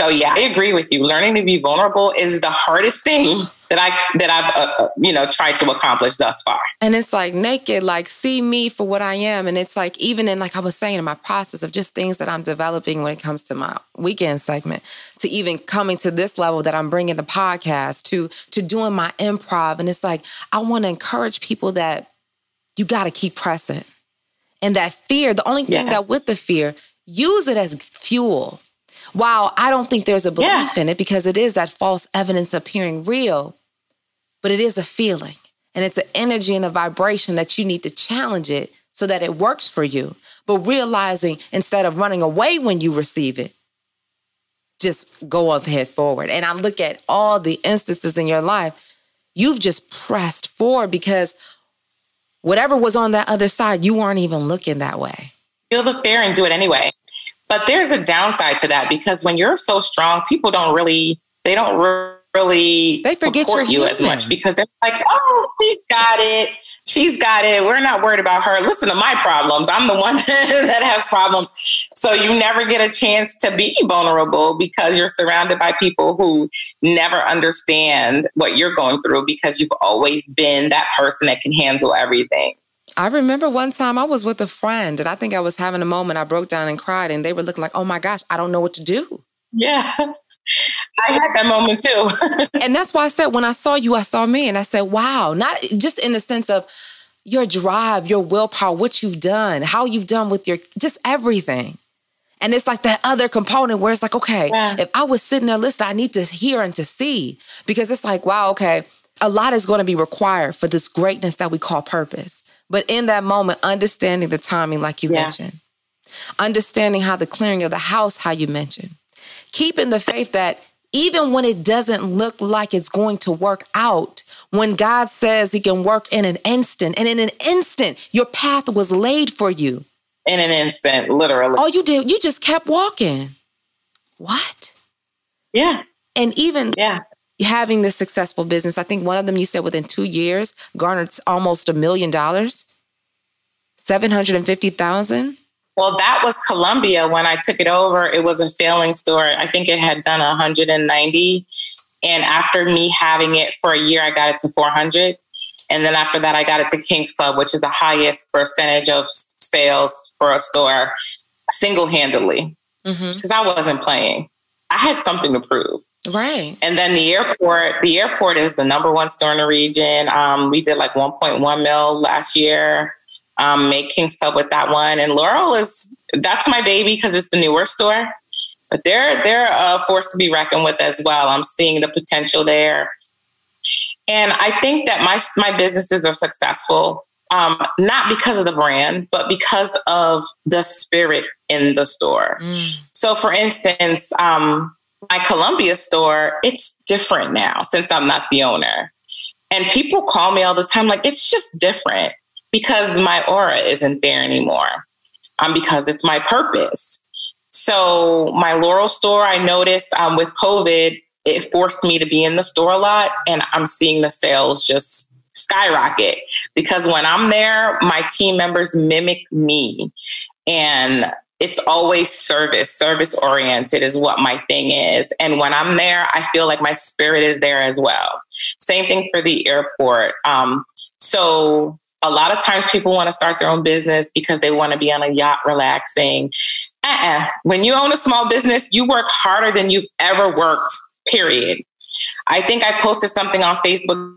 So yeah, I agree with you. Learning to be vulnerable is the hardest thing that I that I've uh, uh, you know tried to accomplish thus far. And it's like naked, like see me for what I am. And it's like even in like I was saying in my process of just things that I'm developing when it comes to my weekend segment, to even coming to this level that I'm bringing the podcast to to doing my improv. And it's like I want to encourage people that you got to keep pressing. And that fear, the only thing yes. that with the fear, use it as fuel While I don't think there's a belief yeah. in it because it is that false evidence appearing real, but it is a feeling and it's an energy and a vibration that you need to challenge it so that it works for you. But realizing instead of running away when you receive it, just go ahead forward. And I look at all the instances in your life, you've just pressed forward because whatever was on that other side, you weren't even looking that way. Feel the fear and do it anyway. But there's a downside to that because when you're so strong, people don't really, they don't really they forget support you as much because they're like, oh, she's got it. She's got it. We're not worried about her. Listen to my problems. I'm the one [LAUGHS] that has problems. So you never get a chance to be vulnerable because you're surrounded by people who never understand what you're going through because you've always been that person that can handle everything. I remember one time I was with a friend and I think I was having a moment. I broke down and cried, and they were looking like, oh my gosh, I don't know what to do. Yeah. I had that moment too. [LAUGHS] and that's why I said when I saw you, I saw me and I said, wow, not just in the sense of your drive, your willpower, what you've done, how you've done with your just everything. And it's like that other component where it's like, okay, yeah. if I was sitting there listening, I need to hear and to see because it's like, wow, okay, a lot is going to be required for this greatness that we call purpose. But in that moment, understanding the timing, like you yeah. mentioned, understanding how the clearing of the house, how you mentioned, keeping the faith that even when it doesn't look like it's going to work out, when God says He can work in an instant, and in an instant, your path was laid for you. In an instant, literally. All you did, you just kept walking. What? Yeah. And even yeah. Having this successful business, I think one of them you said within two years garnered almost a million dollars, 750,000. Well, that was Columbia when I took it over. It was a failing store. I think it had done 190. And after me having it for a year, I got it to 400. And then after that, I got it to King's Club, which is the highest percentage of sales for a store single handedly because mm-hmm. I wasn't playing. I had something to prove. Right. And then the airport, the airport is the number one store in the region. Um, we did like 1.1 mil last year um, make King's Club with that one. And Laurel is that's my baby because it's the newer store, but they're they're a force to be reckoned with as well. I'm seeing the potential there, and I think that my my businesses are successful. Um, not because of the brand, but because of the spirit in the store. Mm. So, for instance, um, my Columbia store, it's different now since I'm not the owner. And people call me all the time, like, it's just different because my aura isn't there anymore. Um, because it's my purpose. So my Laurel store, I noticed um, with COVID, it forced me to be in the store a lot, and I'm seeing the sales just skyrocket because when I'm there, my team members mimic me, and it's always service, service oriented is what my thing is. And when I'm there, I feel like my spirit is there as well. Same thing for the airport. Um, so a lot of times people want to start their own business because they want to be on a yacht relaxing. Uh-uh. When you own a small business, you work harder than you've ever worked, period. I think I posted something on Facebook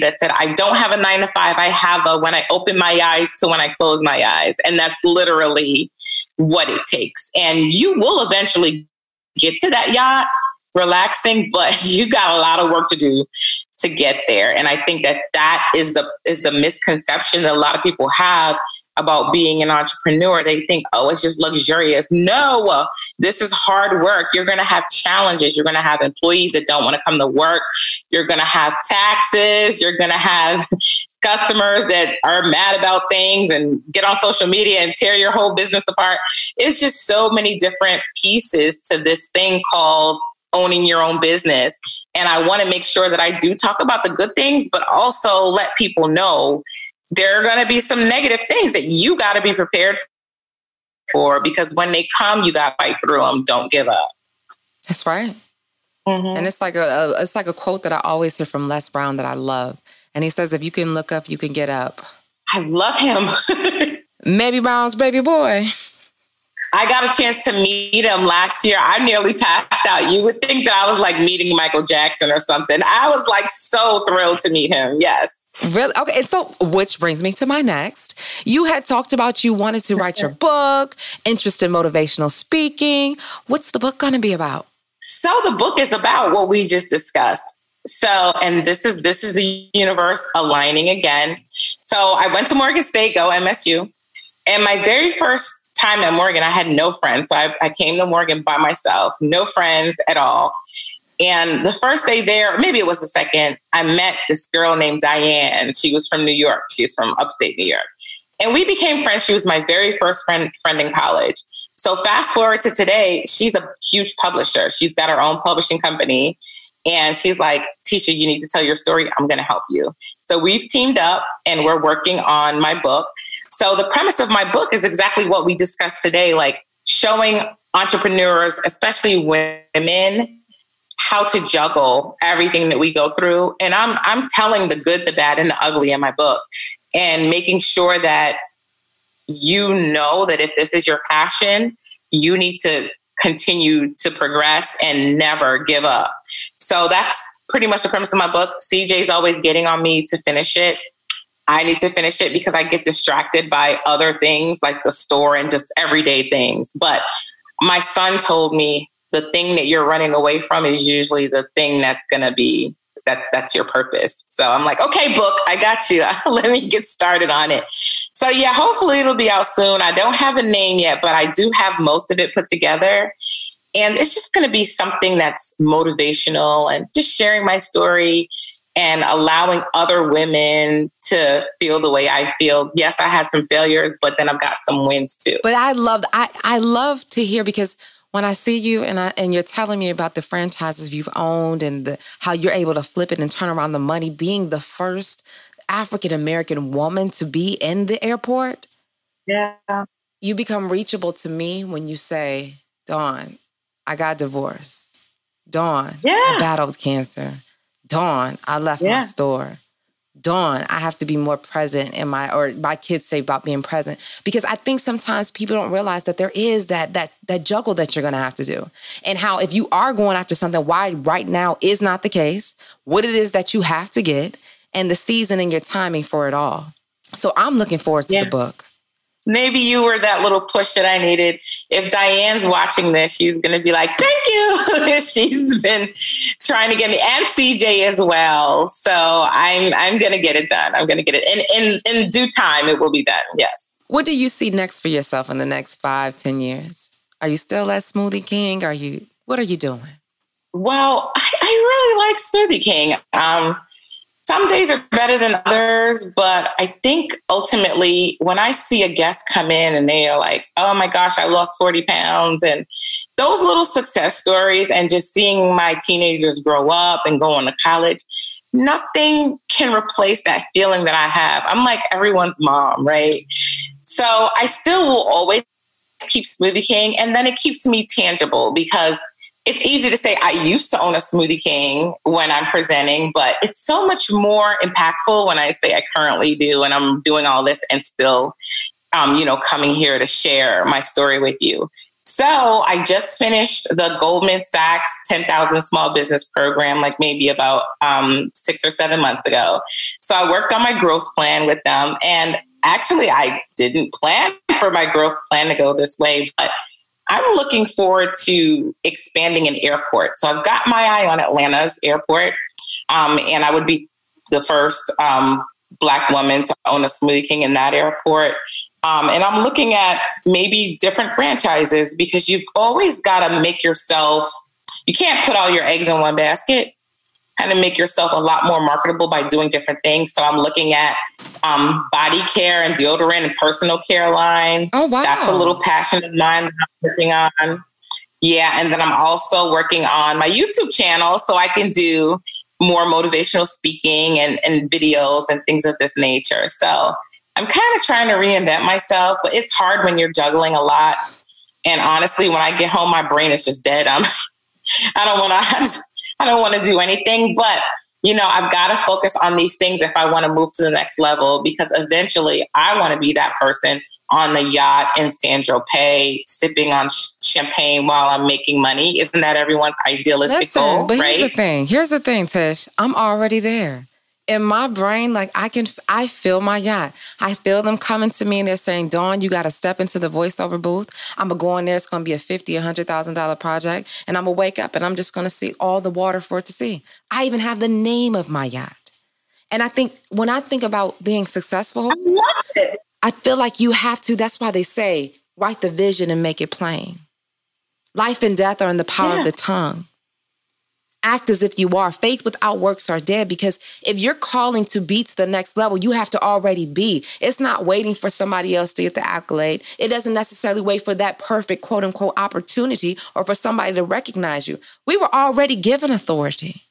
that said, I don't have a nine to five. I have a when I open my eyes to when I close my eyes. And that's literally what it takes. And you will eventually get to that yacht relaxing, [LAUGHS] but you got a lot of work to do to get there. And I think that that is the is the misconception that a lot of people have about being an entrepreneur. They think, oh, it's just luxurious. No, this is hard work. You're going to have challenges. You're going to have employees that don't want to come to work. You're going to have taxes. You're going to have [LAUGHS] customers that are mad about things and get on social media and tear your whole business apart. It's just so many different pieces to this thing called owning your own business. And I want to make sure that I do talk about the good things, but also let people know there are going to be some negative things that you got to be prepared for because when they come, you got to fight through them. Don't give up. That's right. Mm-hmm. And it's like a, a, it's like a quote that I always hear from Les Brown that I love. And he says, if you can look up, you can get up. I love him. [LAUGHS] Maybe Brown's baby boy. I got a chance to meet him last year. I nearly passed out. You would think that I was like meeting Michael Jackson or something. I was like so thrilled to meet him. Yes. Really? Okay. And so, which brings me to my next. You had talked about you wanted to write your book, interest in motivational speaking. What's the book going to be about? So, the book is about what we just discussed. So, and this is this is the universe aligning again. So, I went to Morgan State, go MSU, and my very first time at Morgan, I had no friends. So I, I came to Morgan by myself, no friends at all. And the first day there, maybe it was the second, I met this girl named Diane. She was from New York. She's from upstate New York. And we became friends. She was my very first friend friend in college. So fast forward to today, she's a huge publisher. She's got her own publishing company. And she's like, Tisha, you need to tell your story. I'm going to help you. So we've teamed up and we're working on my book. So the premise of my book is exactly what we discussed today, like showing entrepreneurs, especially women, how to juggle everything that we go through. And I'm I'm telling the good, the bad, and the ugly in my book and making sure that you know that if this is your passion, you need to continue to progress and never give up. So that's pretty much the premise of my book. CJ's always getting on me to finish it. I need to finish it because I get distracted by other things like the store and just everyday things. But my son told me the thing that you're running away from is usually the thing that's going to be that that's your purpose. So I'm like, okay, book, I got you. [LAUGHS] Let me get started on it. So yeah, hopefully it'll be out soon. I don't have a name yet, but I do have most of it put together. And it's just going to be something that's motivational and just sharing my story and allowing other women to feel the way I feel. Yes, I had some failures, but then I've got some wins too. But I love I I love to hear because when I see you and I and you're telling me about the franchises you've owned and the, how you're able to flip it and turn around the money, being the first African American woman to be in the airport. Yeah. You become reachable to me when you say, Dawn, I got divorced. Dawn, yeah. I battled cancer. Dawn, I left yeah. my store. Dawn, I have to be more present in my or my kids say about being present because I think sometimes people don't realize that there is that that that juggle that you're going to have to do. And how if you are going after something why right now is not the case, what it is that you have to get and the season and your timing for it all. So I'm looking forward to yeah. the book maybe you were that little push that I needed. If Diane's watching this, she's going to be like, thank you. [LAUGHS] she's been trying to get me and CJ as well. So I'm, I'm going to get it done. I'm going to get it in, in, in due time. It will be done. Yes. What do you see next for yourself in the next five, ten years? Are you still at Smoothie King? Are you, what are you doing? Well, I, I really like Smoothie King. Um, some days are better than others, but I think ultimately when I see a guest come in and they are like, oh my gosh, I lost 40 pounds, and those little success stories, and just seeing my teenagers grow up and go on to college, nothing can replace that feeling that I have. I'm like everyone's mom, right? So I still will always keep Smoothie King, and then it keeps me tangible because it's easy to say I used to own a Smoothie King when I'm presenting, but it's so much more impactful when I say I currently do, and I'm doing all this and still, um, you know, coming here to share my story with you. So I just finished the Goldman Sachs 10,000 Small Business Program, like maybe about um, six or seven months ago. So I worked on my growth plan with them, and actually, I didn't plan [LAUGHS] for my growth plan to go this way, but I'm looking forward to expanding an airport. So I've got my eye on Atlanta's airport, um, and I would be the first um, Black woman to own a Smoothie King in that airport. Um, and I'm looking at maybe different franchises because you've always got to make yourself, you can't put all your eggs in one basket kind of make yourself a lot more marketable by doing different things. So I'm looking at um, body care and deodorant and personal care line. Oh, wow. That's a little passion of mine that I'm working on. Yeah. And then I'm also working on my YouTube channel so I can do more motivational speaking and, and videos and things of this nature. So I'm kind of trying to reinvent myself, but it's hard when you're juggling a lot. And honestly, when I get home, my brain is just dead. I'm, [LAUGHS] I don't want [LAUGHS] to, I don't want to do anything, but you know, I've got to focus on these things if I want to move to the next level because eventually I want to be that person on the yacht in San Tropez, sipping on champagne while I'm making money. Isn't that everyone's idealistic Listen, goal? But right? here's the thing. Here's the thing, Tish. I'm already there. In my brain, like I can, I feel my yacht. I feel them coming to me and they're saying, "Dawn, you got to step into the voiceover booth. I'm gonna go in there. It's gonna be a fifty, a hundred thousand dollar project, and I'm gonna wake up and I'm just gonna see all the water for it to see. I even have the name of my yacht. And I think when I think about being successful, I love it. I feel like you have to. That's why they say, write the vision and make it plain. Life and death are in the power Yeah. of the tongue. Act as if you are. Faith without works are dead because if you're calling to be to the next level, you have to already be. It's not waiting for somebody else to get the accolade. It doesn't necessarily wait for that perfect quote unquote opportunity or for somebody to recognize you. We were already given authority.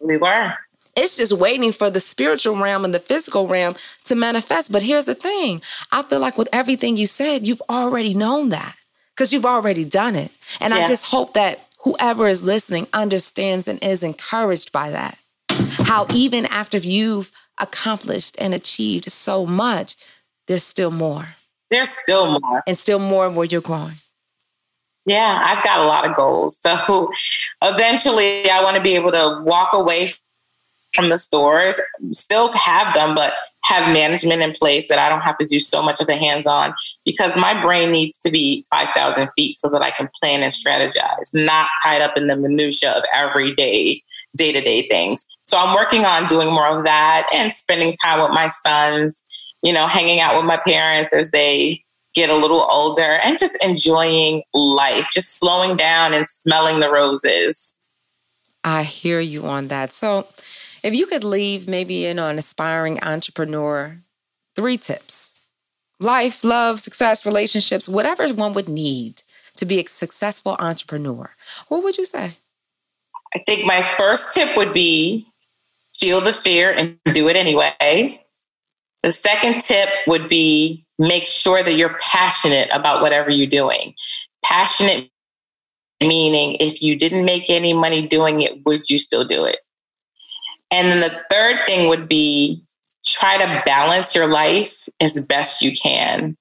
We were. It's just waiting for the spiritual realm and the physical realm to manifest. But here's the thing I feel like with everything you said, you've already known that because you've already done it. And I just hope that whoever is listening understands and is encouraged by that. How even after you've accomplished and achieved so much, there's still more There's still more. and still more where you're growing. Yeah, I've got a lot of goals. So [LAUGHS] eventually I want to be able to walk away from the stores, still have them, but have management in place that I don't have to do so much of the hands on because my brain needs to be 5,000 feet so that I can plan and strategize, not tied up in the minutia of everyday, day to day things. So I'm working on doing more of that and spending time with my sons, you know, hanging out with my parents as they get a little older and just enjoying life, just slowing down and smelling the roses. I hear you on that. So, if you could leave maybe you know an aspiring entrepreneur three tips life love success relationships whatever one would need to be a successful entrepreneur what would you say I think my first tip would be feel the fear and do it anyway. The second tip would be make sure that you're passionate about whatever you're doing. Passionate meaning if you didn't make any money doing it, would you still do it? And then the third thing would be try to balance your life as best you can.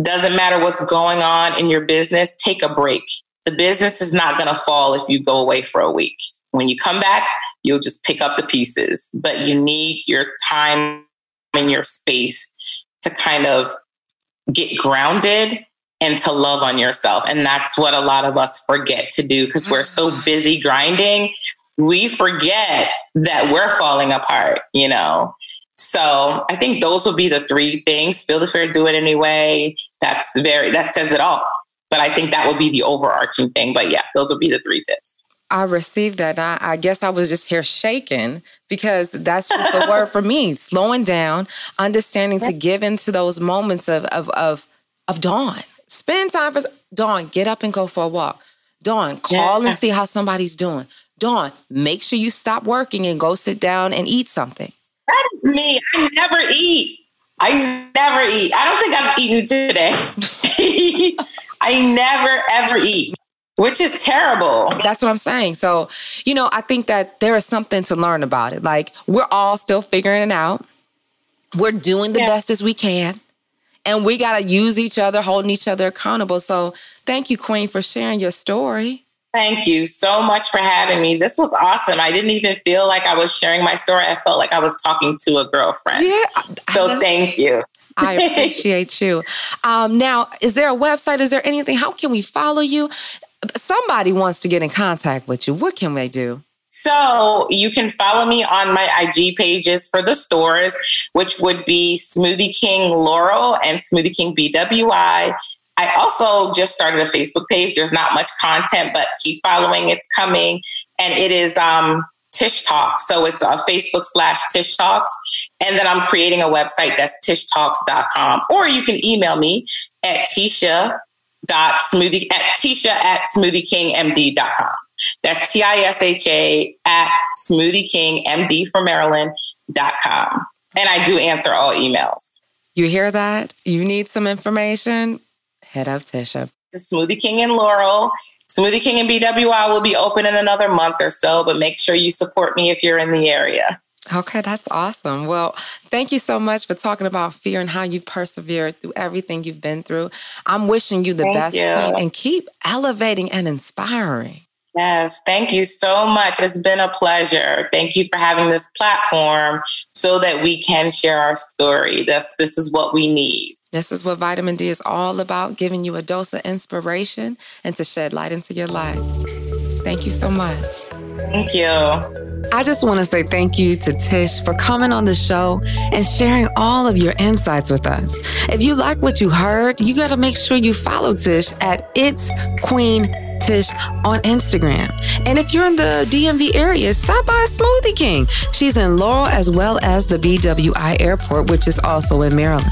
Doesn't matter what's going on in your business, take a break. The business is not going to fall if you go away for a week. When you come back, you'll just pick up the pieces, but you need your time and your space to kind of get grounded and to love on yourself. And that's what a lot of us forget to do because we're so mm-hmm. busy grinding. We forget that we're falling apart, you know? So I think those would be the three things. Feel the fear, do it anyway. That's very, that says it all. But I think that would be the overarching thing. But yeah, those would be the three tips. I received that. I, I guess I was just here shaking because that's just the word for me. [LAUGHS] Slowing down, understanding to give into those moments of of of of dawn. Spend time for dawn. Get up and go for a walk. Dawn, call Yeah. and see how somebody's doing. Dawn, make sure you stop working and go sit down and eat something. That is me. I never eat. I never eat. I don't think I've eaten today. [LAUGHS] I never ever eat, which is terrible. That's what I'm saying. So, you know, I think that there is something to learn about it. Like we're all still figuring it out. We're doing the Yeah. best as we can. And we got to use each other, holding each other accountable. So, thank you, Queen, for sharing your story. Thank you so much for having me. This was awesome. I didn't even feel like I was sharing my story. I felt like I was talking to a girlfriend. Yeah. So thank you. I appreciate you. Um, now, is there a website? Is there anything? How can we follow you? Somebody wants to get in contact with you. What can they do? So you can follow me on my IG pages for the stores, which would be Smoothie King Laurel and Smoothie King BWI. I also just started a Facebook page. There's not much content, but keep following. It's coming. And it is um, Tish Talks. So it's uh, Facebook slash Tish Talks. And then I'm creating a website that's tishtalks.com. Or you can email me at Tisha dot smoothie at Tisha at smoothieKingMD.com. That's T I S H A at Smoothie King MD for Maryland.com. And I do answer all emails. You hear that? You need some information? Head up, Tisha. The Smoothie King and Laurel. Smoothie King and BWI will be open in another month or so, but make sure you support me if you're in the area. Okay, that's awesome. Well, thank you so much for talking about fear and how you persevered through everything you've been through. I'm wishing you the Thank best, you. And keep elevating and inspiring. Yes, thank you so much. It's been a pleasure. Thank you for having this platform so that we can share our story. This this is what we need. This is what vitamin D is all about giving you a dose of inspiration and to shed light into your life. Thank you so much. Thank you. I just want to say thank you to Tish for coming on the show and sharing all of your insights with us. If you like what you heard, you got to make sure you follow Tish at It's Queen Tish on Instagram. And if you're in the DMV area, stop by Smoothie King. She's in Laurel as well as the BWI Airport, which is also in Maryland.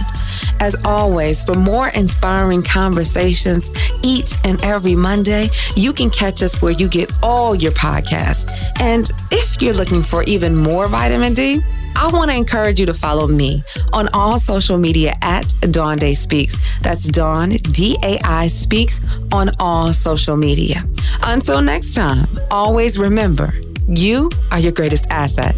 As always, for more inspiring conversations each and every Monday, you can catch us where you get all your podcasts. And if you're looking for even more vitamin D, I want to encourage you to follow me on all social media at Dawn Day Speaks. That's Dawn, D A I Speaks on all social media. Until next time, always remember you are your greatest asset.